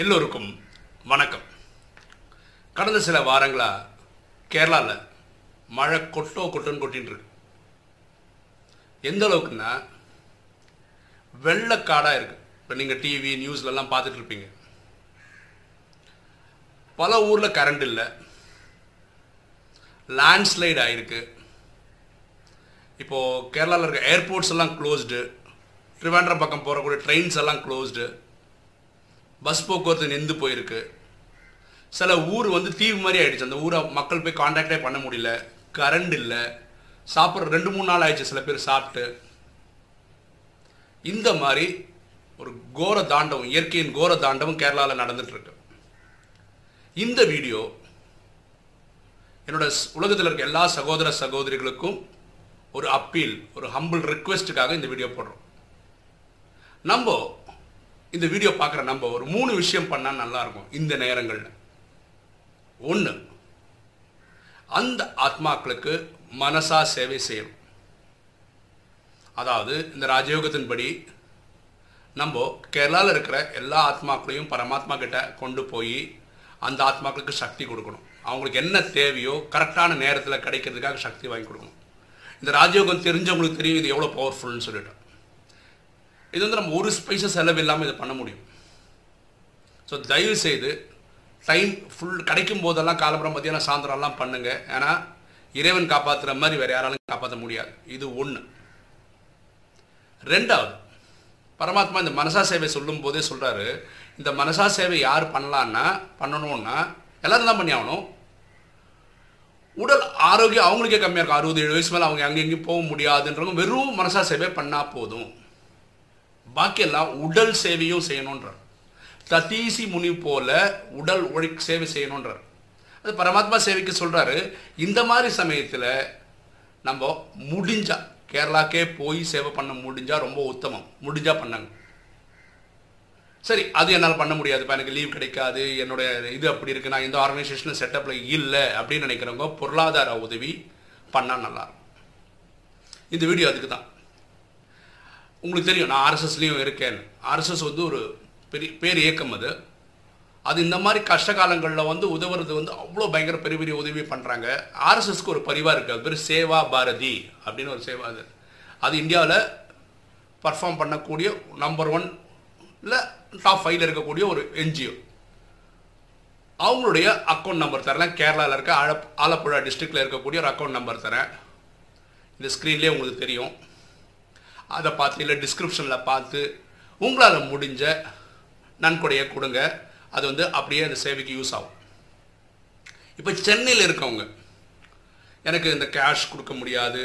எல்லோருக்கும் வணக்கம். கடந்த சில வாரங்களா கேரளாவில் மழை கொட்டோ கொட்டோன்னு கொட்டின்னு இருக்கு. எந்த அளவுக்குன்னா வெள்ளக்காடாக இருக்கு. இப்போ நீங்கள் டிவி நியூஸ்லலாம் பார்த்துட்டு இருப்பீங்க. பல ஊரில் கரண்ட் இல்லை. லேண்ட்ஸ்லைட் ஆகிருக்கு இப்போது கேரளாவில் இருக்க ஏர்போர்ட்ஸ் எல்லாம் க்ளோஸ்டு ட்ரிவாண்ட்ரம் பக்கம் போகக்கூடிய ட்ரெயின்ஸ் எல்லாம் க்ளோஸ்டு பஸ் போக்குவரத்து நின்று போயிருக்கு. சில ஊர் வந்து தீவு மாதிரி ஆகிடுச்சு அந்த ஊரை மக்கள் போய் காண்டாக்டே பண்ண முடியல. கரண்ட் இல்லை. சாப்பிட்ற ரெண்டு மூணு நாள் ஆயிடுச்சு சில பேர் சாப்பிட்டு. இந்த மாதிரி ஒரு கோர தாண்டவம் இயற்கையின் கோர தாண்டவம் கேரளாவில் நடந்துட்டுருக்கு. இந்த வீடியோ என்னோட உலகத்தில் இருக்க எல்லா சகோதர சகோதரிகளுக்கும் ஒரு அப்பீல் ஒரு ஹம்பிள் ரிக்வெஸ்ட்டுக்காக இந்த வீடியோ போடுறோம். நம்ம இந்த வீடியோ பார்க்குற நம்ம ஒரு மூணு விஷயம் பண்ணால் நல்லா இருக்கும் இந்த நேரங்களில். ஒன்று அந்த ஆத்மாக்களுக்கு மனசா சேவை செய்யணும். அதாவது இந்த ராஜயோகத்தின்படி நம்ம கேரளாவில் இருக்கிற எல்லா ஆத்மாக்களையும் பரமாத்மா கிட்ட கொண்டு போய் அந்த ஆத்மாக்களுக்கு சக்தி கொடுக்கணும். அவங்களுக்கு என்ன தேவையோ கரெக்டான நேரத்தில் கிடைக்கிறதுக்காக சக்தி வாங்கி கொடுக்கணும். இந்த ராஜயோகம் தெரிஞ்சவங்களுக்கு தெரியும் இது எவ்வளோ பவர்ஃபுல்னு சொல்லிட்டு. இது வந்து நம்ம ஒரு பைசா செலவு இல்லாமல் இதை பண்ண முடியும். ஸோ தயவு செய்து டைம் ஃபுல் கிடைக்கும் போதெல்லாம் காலப்புறம் மத்தியானம் சாயந்தரம்லாம் பண்ணுங்க. ஏன்னா இறைவன் காப்பாற்றுற மாதிரி வேறு யாராலும் காப்பாற்ற முடியாது. இது ஒன்று ரெண்டாவது பரமாத்மா இந்த மனசா சேவை சொல்லும் போதே சொல்கிறாரு இந்த மனசா சேவை யார் பண்ணலான்னா பண்ணணும்னா எல்லாரும் தான் பண்ணி ஆகணும். உடல் ஆரோக்கியம் அவங்களுக்கே கம்மியாக இருக்கும். அறுபது ஏழு வயசு மேலே அவங்க அங்கே எங்கேயும் போக முடியாதுன்றவங்க வெறும் மனசா சேவை பண்ணால் போதும். பாக்கியெல்லாம் உடல் சேவையும் செய்யணுன்றார் ததீசி முனி போல உடல் உழை சேவை செய்யணுன்றார் அது பரமாத்மா சேவைக்கு சொல்றாரு இந்த மாதிரி சமயத்தில் நம்ம முடிஞ்சா கேரளாக்கே போய் சேவை பண்ண முடிஞ்சா ரொம்ப உத்தமம். முடிஞ்சா பண்ணாங்க. சரி அது என்னால் பண்ண முடியாதுப்பா எனக்கு லீவ் கிடைக்காது என்னுடைய இது அப்படி இருக்கு நான் இந்த ஆர்கனைசேஷன் செட்டப்பில் இல்லை அப்படின்னு நினைக்கிறவங்க பொருளாதார உதவி பண்ணால் நல்லா இந்த வீடியோ அதுக்கு தான் உங்களுக்கு தெரியும் நான் ஆர்எஸ்எஸ்லேயும் இருக்கேன். ஆர்எஸ்எஸ் வந்து ஒரு பெரிய பேர் இயக்கம் அது. அது இந்த மாதிரி கஷ்ட காலங்களில் வந்து உதவுறது வந்து அவ்வளோ பயங்கர பெரிய பெரிய உதவி பண்ணுறாங்க ஆர்எஸ்எஸ்க்கு ஒரு பரிவாக இருக்குது அது பேர் சேவா பாரதி அப்படின்னு ஒரு சேவா அது. அது இந்தியாவில் பர்ஃபார்ம் பண்ணக்கூடிய நம்பர் ஒன் இல்லை டாப் ஃபைவ்ல இருக்கக்கூடிய ஒரு என்ஜிஓ அவங்களுடைய அக்கௌண்ட் நம்பர் தரேன். கேரளாவில் இருக்க ஆழ ஆலப்புழா டிஸ்ட்ரிக்டில் இருக்கக்கூடிய ஒரு அக்கௌண்ட் நம்பர் தரேன். இந்த ஸ்க்ரீன்லேயே உங்களுக்கு தெரியும். அதை பார்த்து இல்லை டிஸ்கிரிப்ஷனில் பார்த்து உங்களால் முடிஞ்ச நன்கொடையை கொடுங்க. அது வந்து அப்படியே அந்த சேவைக்கு யூஸ் ஆகும். இப்போ சென்னையில் இருக்கவங்க எனக்கு இந்த கேஷ் கொடுக்க முடியாது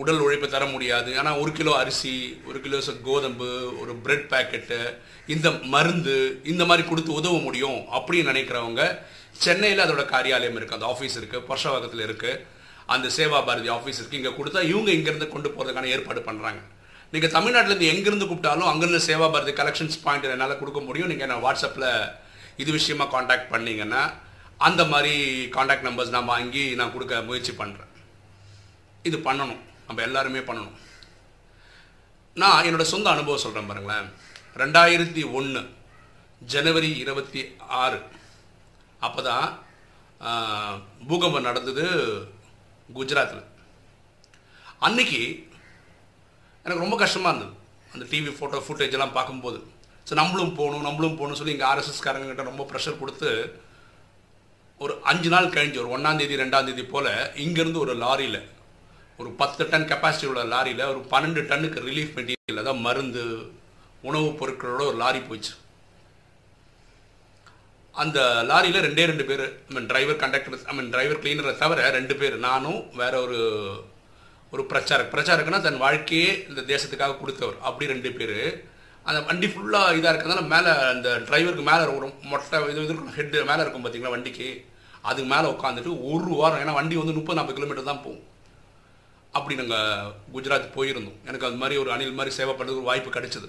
உடல் உழைப்பு தர முடியாது ஆனால் ஒரு கிலோ அரிசி ஒரு கிலோ கோதம்பு ஒரு பிரெட் பேக்கெட்டு இந்த மருந்து இந்த மாதிரி கொடுத்து உதவ முடியும் அப்படின்னு நினைக்கிறவங்க சென்னையில் அதோட காரியாலயம் இருக்குது அந்த ஆஃபீஸ் இருக்குது பர்ஷவாகத்தில் இருக்குது அந்த சேவா பாரதி ஆஃபீஸ் இருக்குது இங்கே கொடுத்தா இவங்க இங்கேருந்து கொண்டு போகிறதுக்கான ஏற்பாடு பண்ணுறாங்க நீங்கள் தமிழ்நாட்டிலேருந்து எங்கேருந்து கூப்பிட்டாலும் அங்கேருந்து சேவா பாரதி கலெக்ஷன்ஸ் பாயிண்ட் என்னால் கொடுக்க முடியும். நீங்கள் நான் வாட்ஸ்அப்பில் இது விஷயமா காண்டாக்ட் பண்ணிங்கன்னா அந்த மாதிரி காண்டாக்ட் நம்பர்ஸ் நான் வாங்கி நான் கொடுக்க முயற்சி பண்ணுறேன் இது பண்ணணும். நம்ம எல்லாருமே பண்ணணும். நான் என்னோடய சொந்த அனுபவம் சொல்கிறேன் பாருங்களேன். ரெண்டாயிரத்தி ஒன்று ஜனவரி இருபத்தி ஆறு அப்போ தான் பூகம்பம் நடந்தது. குஜராத்தில் அன்னைக்கு எனக்கு ரொம்ப கஷ்டமாக இருந்தது. அந்த டிவி ஃபோட்டோ ஃபுட்டேஜ் எல்லாம் பார்க்கும்போது. ஸோ நம்மளும் போகணும் நம்மளும் போகணும் சொல்லி இங்கே ஆர்எஸ்எஸ்காரங்க கிட்ட ரொம்ப ப்ரெஷர் கொடுத்து ஒரு அஞ்சு நாள் கழிஞ்சு ஒரு ஒன்றாம் தேதி ரெண்டாம் தேதி போல் இங்கேருந்து ஒரு லாரியில் ஒரு பத்து டன் கெப்பாசிட்டி உள்ள லாரியில் ஒரு பன்னெண்டு டன்னுக்கு ரிலீஃப் மெட்டீரியல் அதாவது மருந்து உணவுப் பொருட்களோட ஒரு லாரி போயிடுச்சு. அந்த லாரியில் ரெண்டே ரெண்டு பேர் I mean driver conductor I mean driver கிளீனரை தவிர ரெண்டு பேர் நானும் வேற ஒரு ஒரு பிரச்சாரக் பிரச்சாரக்குன்னா தன் வாழ்க்கையே இந்த தேசத்துக்காக கொடுத்தவர். அப்படி ரெண்டு பேர். அந்த வண்டி ஃபுல்லாக இதாக இருக்கிறதுனால மேலே அந்த டிரைவருக்கு மேலே ஒரு மொட்டை இது இது இருக்கும் ஹெட்டு மேலே இருக்கும் பார்த்தீங்களா வண்டிக்கு? அதுக்கு மேலே உட்காந்துட்டு ஒரு வாரம் ஏன்னா வண்டி வந்து முப்பது நாற்பது கிலோமீட்டர் தான் போகும். அப்படி நாங்கள் குஜராத் போயிருந்தோம். எனக்கு அது மாதிரி ஒரு அணில் மாதிரி சேவை பண்ணுறதுக்கு ஒரு வாய்ப்பு கிடைச்சிது.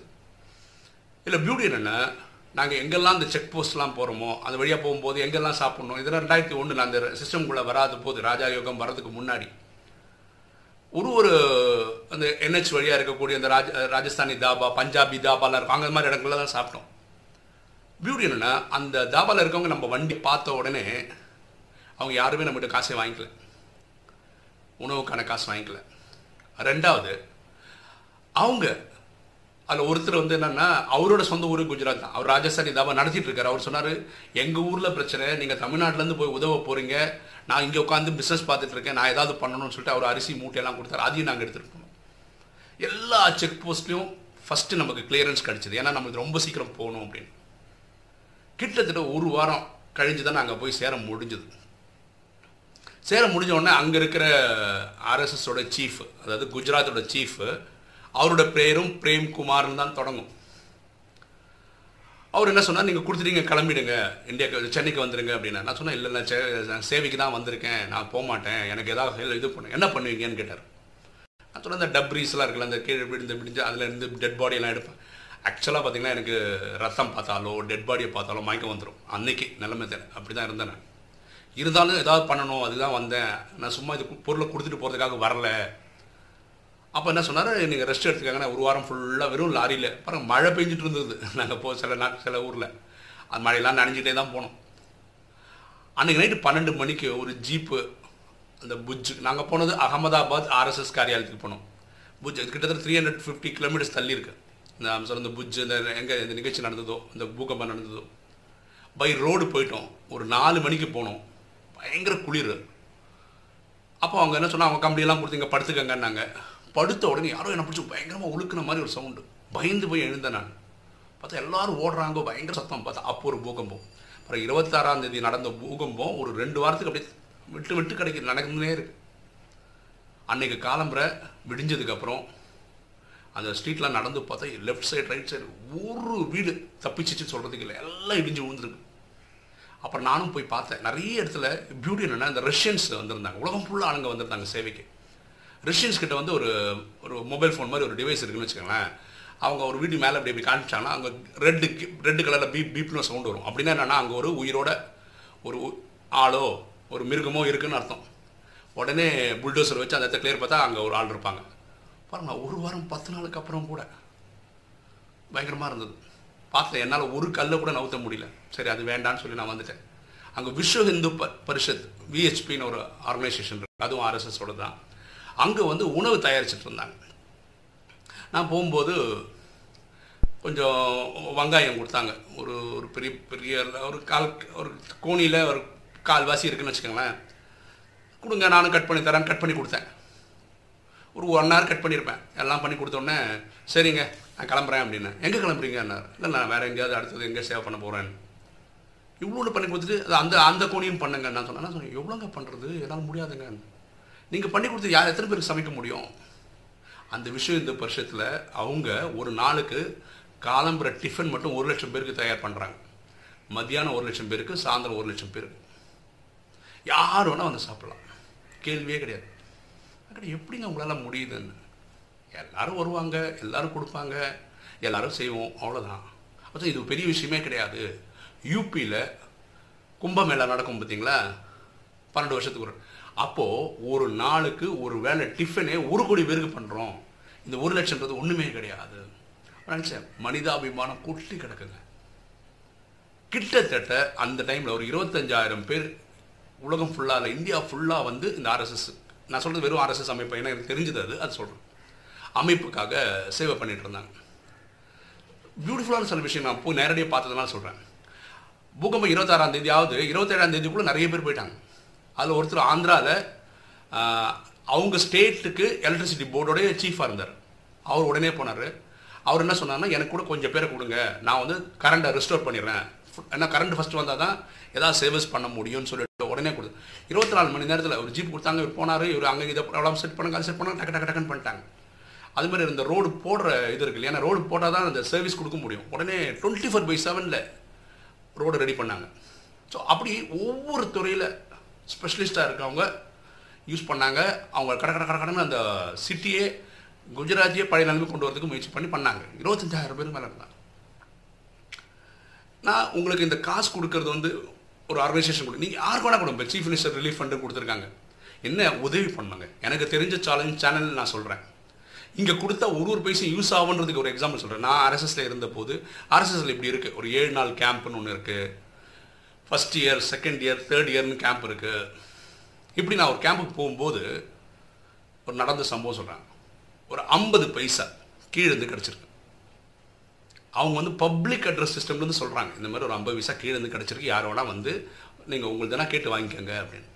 இல்லை பியூட்டி என்னென்னா நாங்கள் எங்கெல்லாம் இந்த செக் போஸ்ட்லாம் போகிறோமோ அந்த வழியாக போகும்போது எங்கெல்லாம் சாப்பிட்ணும்? இதெல்லாம் ரெண்டாயிரத்தி ஒன்றில் அந்த சிஸ்டம்குள்ளே வராத போது ராஜா யோகம் வர்றதுக்கு முன்னாடி ஒரு ஒரு அந்த என்ஹெச் வழியாக இருக்கக்கூடிய அந்த ராஜ ராஜஸ்தானி தாபா பஞ்சாபி தாபாலாம் இருக்கும். அங்கே மாதிரி இடங்கள்ல தான் சாப்பிட்டோம். பியூட்டி என்னென்னா அந்த தாபாவில் இருக்கவங்க நம்ம வண்டி பார்த்த உடனே அவங்க யாருமே நம்மகிட்ட காசே வாங்கிக்கல. உணவுக்கான காசு வாங்கிக்கல. ரெண்டாவது அவங்க அதில் ஒருத்தர் வந்து என்னன்னா அவரோட சொந்த ஊர் குஜராத் தான். அவர் ராஜஸ்தானி தாபா நடத்திட்டு இருக்காரு. அவர் சொன்னார் எங்கள் ஊரில் பிரச்சனை நீங்கள் தமிழ்நாட்டிலேருந்து போய் உதவ போகிறீங்க நான் இங்கே உட்காந்து பிஸ்னஸ் பார்த்துட்டு இருக்கேன். நான் ஏதாவது பண்ணணும்னு சொல்லிட்டு அவர் அரிசி மூட்டையெல்லாம் கொடுத்தாரு. அதையும் நாங்கள் எடுத்துகிட்டு போனோம். எல்லா செக் போஸ்ட்லேயும் ஃபஸ்ட்டு நமக்கு கிளியரன்ஸ் கிடச்சிது. ஏன்னா நமக்கு ரொம்ப சீக்கிரம் போகணும் அப்படின்னு. கிட்டத்தட்ட ஒரு வாரம் கழிஞ்சு தான் நாங்கள் போய் சேர முடிஞ்சது. சேர முடிஞ்ச உடனே அங்கே இருக்கிற ஆர்எஸ்எஸோட சீஃப் அதாவது குஜராத்தோட சீஃப் அவரோட பேரும் பிரேம் குமார்னு தான் தொடங்கும். அவர் என்ன சொன்னார்? நீங்கள் கொடுத்துட்டீங்க கிளம்பிடுங்க. இந்தியாவுக்கு சென்னைக்கு வந்துடுங்க அப்படின்னா நான் சொன்னேன் இல்லை நான் சே- நான் சேவைக்கு தான் வந்திருக்கேன். நான் போக மாட்டேன். எனக்கு ஏதாவது இது பண்ண என்ன பண்ணுவீங்கன்னு கேட்டார். நான் சொன்னேன் இந்த டப்ரீஸ்லாம் இருக்குல்ல அந்த கீழே விழுந்து விடிஞ்சு அதில் இருந்து டெட் பாடியெல்லாம் எடுப்பேன். ஆக்சுவலாக பார்த்தீங்கன்னா எனக்கு ரத்தம் பார்த்தாலோ டெட் பாடியை பார்த்தாலோ மயக்கம் வந்துடும் அன்னைக்கு நிலைமை தான் அப்படி தான் இருந்தேன் நான். இருந்தாலும் ஏதாவது பண்ணணும் அதுதான் வந்தேன். நான் சும்மா இது பொருளை கொடுத்துட்டு போகிறதுக்காக வரல. அப்போ என்ன சொன்னார்? நீங்கள் ரெஸ்ட் எடுத்துக்காங்கன்னா ஒரு வாரம் ஃபுல்லாக வெறும் லாரியில். அப்புறம் மழை பெஞ்சிட்டு இருந்தது. நாங்கள் போ சில நாள் சில ஊரில். அந்த மழையெல்லாம் நனைஞ்சிட்டே தான் போனோம். அன்றைக்கி நைட்டு பன்னெண்டு மணிக்கு ஒரு ஜீப்பு அந்த புஜ். நாங்கள் போனது அகமதாபாத் ஆர்எஸ்எஸ் காரியாலயத்துக்கு போனோம். புஜ் கிட்டத்தட்ட த்ரீ ஹண்ட்ரட் ஃபிஃப்டி கிலோமீட்டர்ஸ் தள்ளி இருக்கு. இந்த அம்சம் இந்த புஜ் இந்த எங்கே இந்த நிகழ்ச்சி நடந்ததோ இந்த பூகம்பம் நடந்ததோ. பை ரோடு போயிட்டோம். ஒரு நாலு மணிக்கு போனோம். பயங்கர குளிர். அப்போ அவங்க என்ன சொன்னால் அவங்க கம்பெனியெல்லாம் கொடுத்து இங்கே படுத்துக்கங்கன்னாங்க. படுத்த உடனே யாரோ என்னை பிடிச்சி பயங்கரமாக உழுக்குன மாதிரி ஒரு சவுண்டு. பயந்து போய் எழுந்தேன் நான். பார்த்தா எல்லாரும் ஓடுறாங்க பயங்கர சத்தம். பார்த்தா அப்போ ஒரு பூகம்பம். அப்புறம் இருபத்தாறாம் தேதி நடந்த பூகம்பம் ஒரு ரெண்டு வாரத்துக்கு அப்படியே விட்டு விட்டு கிடைக்கிது நடந்துனே இருக்கு. அன்னைக்கு காலம்புரை விடிஞ்சதுக்கப்புறம் அந்த ஸ்ட்ரீட்லாம் நடந்து பார்த்தா லெஃப்ட் சைடு ரைட் சைடு ஒரு வீடு தப்பிச்சிச்சு சொல்கிறதுக்கு இல்லை எல்லாம் இடிஞ்சு விழுந்துருக்கு. அப்புறம் நானும் போய் பார்த்தேன் நிறைய இடத்துல பியூட்டி என்னென்னா இந்த ரஷ்யன்ஸ் வந்திருந்தாங்க. உலகம் ஃபுல்லாக ஆளுங்க வந்திருந்தாங்க சேவைக்கு. ரஷ்யன்ஸ் கிட்ட வந்து ஒரு ஒரு மொபைல் ஃபோன் மாதிரி ஒரு டிவைஸ் இருக்குன்னு வச்சுக்கோங்களேன். அவங்க ஒரு வீட்டு மேலே அப்படி இப்படி காமிச்சாங்கன்னா அங்கே ரெட்டு ரெட்டு கலரில் பீப் பீப்னு சவுண்ட் வரும். அப்படின்னா என்னென்னா அங்கே ஒரு உயிரோட ஒரு ஆளோ ஒரு மிருகமோ இருக்குன்னு அர்த்தம். உடனே புல்டோசர் வச்சு அந்த இடத்த கிளியர் பார்த்தா அங்கே ஒரு ஆள் இருப்பாங்க. பாருங்க ஒரு வாரம் பத்து நாளுக்கு அப்புறம் கூட பயங்கரமாக இருந்தது. பார்த்தேன் என்னால் ஒரு கல்லை கூட நவுத்த முடியல. சரி அது வேண்டான்னு சொல்லி நான் வந்துட்டேன். அங்கே விஸ்வ ஹிந்து ப பரிஷத் விஹெச்பின்னு ஒரு ஆர்கனைசேஷன் இருக்குது அதுவும் ஆர்எஸ்எஸோட தான் அங்கே வந்து உணவு தயாரிச்சுட்டு இருந்தாங்க நான் போகும்போது கொஞ்சம் வெங்காயம் கொடுத்தாங்க. ஒரு ஒரு பெரிய பெரிய ஒரு கால் ஒரு கோணியில் ஒரு கால்வாசி இருக்குன்னு வச்சுக்கோங்களேன். கொடுங்க நானும் கட் பண்ணி தரேன் கட் பண்ணி கொடுத்தேன். ஒரு ஒன் ஹவர் கட் பண்ணியிருப்பேன் எல்லாம் பண்ணி கொடுத்தோடனே சரிங்க நான் கிளம்புறேன் அப்படின்னு. எங்கே கிளம்புறீங்கன்னார் இல்லை நான் வேறு எங்கேயாவது அடுத்தது எங்கே சேவ் பண்ண போகிறேன் இவ்வளோ பண்ணி கொடுத்துட்டு அது அந்த அந்த கோணியும் பண்ணுங்க நான் சொன்னேன். நான் சொன்னேன் எவ்வளோங்க பண்ணுறது என்னால் முடியாதுங்க. நீங்கள் பண்ணி கொடுத்து யார் எத்தனை பேருக்கு சமைக்க முடியும்? அந்த விஷயம் இந்த வருஷத்தில் அவங்க ஒரு நாளுக்கு காலம்புற டிஃபன் மட்டும் ஒரு லட்சம் பேருக்கு தயார் பண்ணுறாங்க மத்தியானம் ஒரு லட்சம் பேருக்கு சாயந்தரம் ஒரு லட்சம் பேருக்கு. யார் வேணால் வந்து சாப்பிடலாம். கேள்வியே கிடையாது. அக்கா எப்படிங்க உங்களால் முடியுதுன்னு? எல்லாரும் வருவாங்க எல்லாரும் கொடுப்பாங்க எல்லாரும் செய்வோம் அவ்வளோதான் அப்போ இது பெரிய விஷயமே கிடையாது. யூபியில் கும்பமேளா நடக்கும் பார்த்தீங்களா பன்னெண்டு வருஷத்துக்கு ஒரு அப்போது ஒரு நாளுக்கு ஒரு வேளை டிஃபனே ஒரு கோடி பேருக்கு பண்ணுறோம் இந்த ஒரு லட்சம்ன்றது ஒன்றுமே கிடையாது. நினச்சேன். மனிதாபிமானம் கொட்டி கிடக்குங்க. கிட்டத்தட்ட அந்த டைமில் ஒரு இருபத்தஞ்சாயிரம் பேர் உலகம் ஃபுல்லாக இந்தியா ஃபுல்லாக வந்து இந்த ஆர்எஸ்எஸ் நான் சொல்கிறது வெறும் ஆர்எஸ்எஸ் அமைப்பு. ஏன்னா எனக்கு தெரிஞ்சது அது. அது சொல்கிறேன் அமைப்புக்காக சேவை பண்ணிட்டு இருந்தாங்க. பியூட்டிஃபுல்லான சில விஷயம் நான் போய் நேரடியாக பார்த்ததுனால சொல்கிறேன் பூகம்பம் இருபத்தாறாம் தேதியாவது இருபத்தேழாம் தேதிக்குள்ளே நிறைய பேர் போயிட்டாங்க. அதில் ஒருத்தர் ஆந்திராவில் அவங்க ஸ்டேட்டுக்கு எலக்ட்ரிசிட்டி போர்டோடைய சீஃபாக இருந்தார். அவர் உடனே போனார். அவர் என்ன சொன்னார்னா எனக்கு கூட கொஞ்சம் பேரை கொடுங்க. நான் வந்து கரண்ட்டை ரெஸ்டோர் பண்ணிடுறேன். ஏன்னா கரண்ட் ஃபஸ்ட்டு வந்தால் தான் ஏதாவது சர்வீஸ் பண்ண முடியும்னு சொல்லிட்டு உடனே கொடு இருபத்தி நாலு மணி நேரத்தில் ஒரு ஜீப் கொடுத்தாங்க. இவர் போனார். இவர் அங்கே இதை எவ்வளோ செட் பண்ணுங்க. அது செட் பண்ணாங்க. டக்கு டக்கு டக்குன்னு பண்ணிட்டாங்க. அது மாதிரி இந்த ரோடு போடுற இது இருக்கு இல்லையா? ரோடு போட்டால் தான் அந்த சர்வீஸ் கொடுக்க முடியும். உடனே டுவெண்ட்டி ஃபோர் பை செவனில் ரோடு ரெடி பண்ணாங்க. ஸோ அப்படி ஒவ்வொரு துறையில் ஸ்பெஷலிஸ்ட்டாக இருக்கவங்க யூஸ் பண்ணாங்க. அவங்க கட கட கட கடன்னு அந்த சிட்டியே குஜராத்தியே பழைய நிலைமை கொண்டு வரதுக்கு முயற்சி பண்ணி பண்ணாங்க. இருபத்தஞ்சாயிரம் பேர் மேலே இருந்தாங்க. நான் உங்களுக்கு இந்த காசு கொடுக்கறது வந்து ஒரு ஆர்கனைசேஷன் கொடு. நீங்கள் யாருக்கு வேணால் கொடுங்க? சீஃப் மினிஸ்டர் ரிலீஃப் ஃபண்டு கொடுத்துருக்காங்க. என்ன உதவி பண்ணாங்க? எனக்கு தெரிஞ்ச சேலஞ்ச் சேனல் நான் சொல்கிறேன் இங்கே கொடுத்தா ஒரு ஒரு பைசா யூஸ் ஆகுன்றதுக்கு ஒரு எக்ஸாம்பிள் சொல்கிறேன் நான் ஆர்எஸ்எஸில் இருந்த போது இப்படி இருக்குது ஒரு ஏழு நாள் கேம்ப்னு ஒன்று இருக்குது first year second year third இயர்னு camp இருக்குது இப்படி நான் ஒரு கேம்புக்கு போகும்போது ஒரு நடந்த சம்பவம் சொல்கிறேன் ஒரு ஐம்பது பைசா கீழே இருந்து கிடச்சிருக்கு. அவங்க வந்து பப்ளிக் அட்ரஸ் சிஸ்டம்லேருந்து சொல்கிறாங்க இந்த மாதிரி ஒரு ஐம்பது பைசா கீழே இருந்து கிடச்சிருக்கு. யார் வந்து நீங்கள் உங்களுக்கு தானே கேட்டு வாங்கிக்கோங்க அப்படின்னு.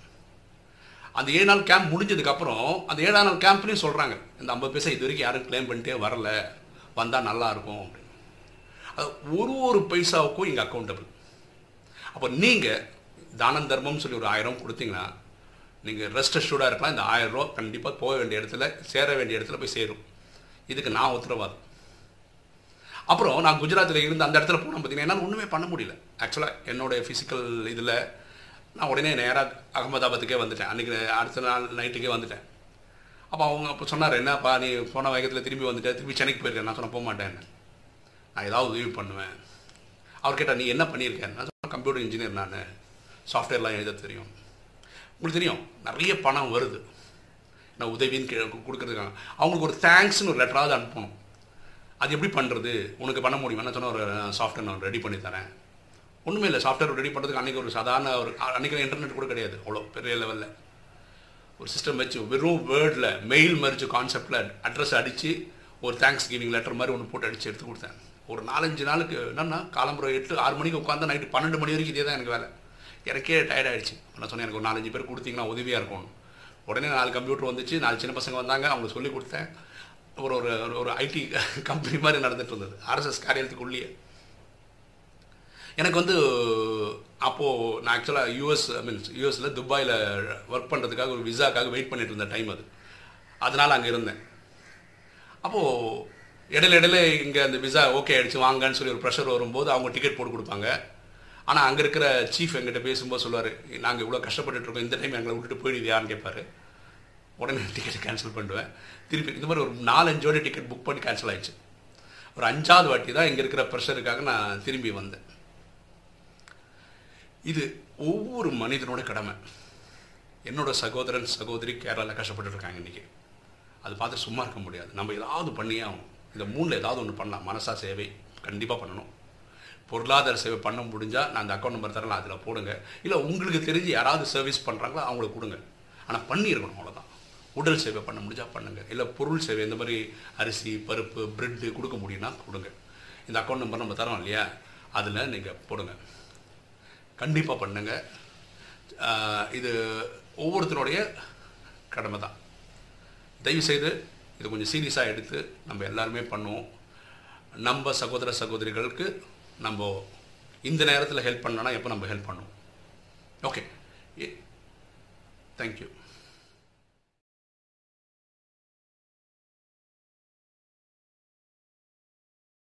அந்த ஏழு நாள் கேம்ப் முடிஞ்சதுக்கப்புறம் அந்த ஏழாம் நாள் கேம்ப்லேயும் சொல்கிறாங்க இந்த ஐம்பது பைசா இது வரைக்கும் யாரும் கிளைம் பண்ணிட்டே வரல. வந்தால் நல்லாயிருக்கும் அப்படின்னு. அது ஒரு ஒரு பைசாவுக்கும் இங்கே அக்கௌண்டபிள் அப்போ நீங்கள் தானம் தர்மம்னு சொல்லி ஒரு ஆயிரம் கொடுத்தீங்கன்னா நீங்கள் ரெஸ்ட் அஷ்யூர்டாக இருக்கலாம். இந்த ஆயிரம் ரூபா கண்டிப்பாக போக வேண்டிய இடத்துல சேர வேண்டிய இடத்துல போய் சேரும். இதுக்கு நான் உத்தரவாதம். அப்புறம் நான் குஜராத்தில் இருந்து அந்த இடத்துல போனோம் பார்த்தீங்கன்னா என்னால் ஒன்றுமே பண்ண முடியல. ஆக்சுவலாக என்னுடைய ஃபிசிக்கல் இதில் நான் உடனே நேராக அகமதாபாத்துக்கே வந்துட்டேன். அன்றைக்கி அடுத்த நாள் நைட்டுக்கே வந்துட்டேன். அப்போ அவங்க அப்போ சொன்னார் என்னப்பா நீ போன வேகத்தில் திரும்பி வந்துட்டேன் திரும்பி சென்னைக்கு போயிருக்கேன் நான் சொன்ன போக மாட்டேன் நான் ஏதாவது உதவி பண்ணுவேன். அவர் கேட்டால் நீ என்ன பண்ணியிருக்கேன் நான் சொன்னேன் கம்ப்யூட்டர் இன்ஜினியர் நான். சாஃப்ட்வேர்லாம் எழுத தெரியும். உங்களுக்கு தெரியும் நிறைய பணம் வருது. நான் உதவின்னு கே கொடுக்குறதுக்காக. அவங்களுக்கு ஒரு தேங்க்ஸ்னு ஒரு லெட்டராவது அனுப்பணும். அது எப்படி பண்ணுறது உனக்கு பண்ண முடியும்? என்ன சொன்னால் ஒரு சாஃப்ட்வேர் நான் ரெடி பண்ணி தரேன். ஒன்றுமே இல்லை சாஃப்ட்வேர் ரெடி பண்ணுறதுக்கு அன்றைக்கி ஒரு சாதாரண ஒரு அன்றைக்கி இன்டர்நெட் கூட கிடையாது. அவ்வளோ பெரிய லெவலில் ஒரு சிஸ்டம் வச்சு வெறும் வேர்டில் மெயில் மறிச்சு கான்செப்டில் அட்ரஸ் அடித்து ஒரு தேங்க்ஸ் கிவிங் லெட்டர் மாதிரி ஒன்று போட்டு அடித்து எடுத்து கொடுத்தேன். ஒரு நாலஞ்சு நாளுக்கு என்னென்னா காலம்புரம் எட்டு ஆறு மணிக்கு உட்காந்து நைட்டு பன்னெண்டு மணி வரைக்கும் இதே தான் எனக்கு வேலை. எனக்கே டயர்ட் ஆகிடுச்சு நான் சொன்னேன் எனக்கு ஒரு நாலஞ்சு பேர் கொடுத்தீங்கன்னா உதவியாக இருக்கும் உடனே நாலு கம்ப்யூட்டர் வந்துச்சு நாலு சின்ன பசங்க வந்தாங்க அவங்க சொல்லி கொடுத்தேன். ஒரு ஒரு ஒரு ஐடி கம்பெனி மாதிரி நடந்துட்டு இருந்தது. ஆர்எஸ்எஸ் காரியத்துக்குள்ளேயே எனக்கு வந்து அப்போது நான் ஆக்சுவலாக யூஎஸ் மீன்ஸ் யூஎஸில் துபாயில் ஒர்க் பண்ணுறதுக்காக ஒரு விசாக்காக வெயிட் பண்ணிட்டு இருந்த டைம் அது. அதனால் அங்கே இருந்தேன். அப்போது இடையில இடையில இங்கே அந்த விசா ஓகே ஆகிடுச்சு வாங்கன்னு சொல்லி ஒரு ப்ரெஷர் வரும்போது அவங்க டிக்கெட் போட்டு கொடுப்பாங்க. ஆனால் அங்கே இருக்கிற சீஃப் எங்கிட்ட பேசும்போது சொல்லுவார் நாங்கள் இவ்வளோ கஷ்டப்பட்டுட்டு இருக்கோம் இந்த டைம் எங்களை விட்டுட்டு போயிடுவியான்னு கேட்பாரு உடனே டிக்கெட் கேன்சல் பண்ணுவேன். திருப்பி இந்த மாதிரி ஒரு நாலஞ்சு வாட்டி டிக்கெட் புக் பண்ணி கேன்சல் ஆயிடுச்சு. ஒரு அஞ்சாவது வாட்டி தான் இங்கே இருக்கிற ப்ரெஷருக்காக நான் திரும்பி வந்தேன். இது ஒவ்வொரு மனிதனோட கடமை. என்னோட சகோதரன் சகோதரி கேரளாவில் கஷ்டப்பட்டு இருக்காங்க இன்றைக்கி அது பார்த்து சும்மா இருக்க முடியாது. நம்ம ஏதாவது பண்ணியே ஆகும் இந்த மூணில் ஏதாவது ஒன்று பண்ணலாம். மனசா சேவை கண்டிப்பாக பண்ணணும். பொருளாதார சேவை பண்ண முடிஞ்சால் நான் அந்த அக்கௌண்ட் நம்பர் தரேன் அதில் போடுங்க. இல்லை உங்களுக்கு தெரிஞ்சு யாராவது சர்வீஸ் பண்ணுறாங்களோ அவங்களுக்கு கொடுங்க. ஆனால் பண்ணியிருக்கணும் அவ்வளோதான் உடல் சேவை பண்ண முடிஞ்சால் பண்ணுங்கள் இல்லை பொருள் சேவை இந்த மாதிரி அரிசி பருப்பு பிரெட்டு கொடுக்க முடியும்னா கொடுங்க. இந்த அக்கௌண்ட் நம்பர் நம்ம தரோம் இல்லையா? அதில் நீங்கள் போடுங்க. கண்டிப்பாக பண்ணுங்கள் இது ஒவ்வொருத்தருடைய கடமை தான் தயவுசெய்து இது கொஞ்சம் சீரியஸாக எடுத்து நம்ம எல்லாருமே பண்ணுவோம். நம்ம சகோதர சகோதரிகளுக்கு நம்ம இந்த நேரத்தில் ஹெல்ப் பண்ணோன்னா எப்போ நம்ம ஹெல்ப் பண்ணுவோம்? Okay thank you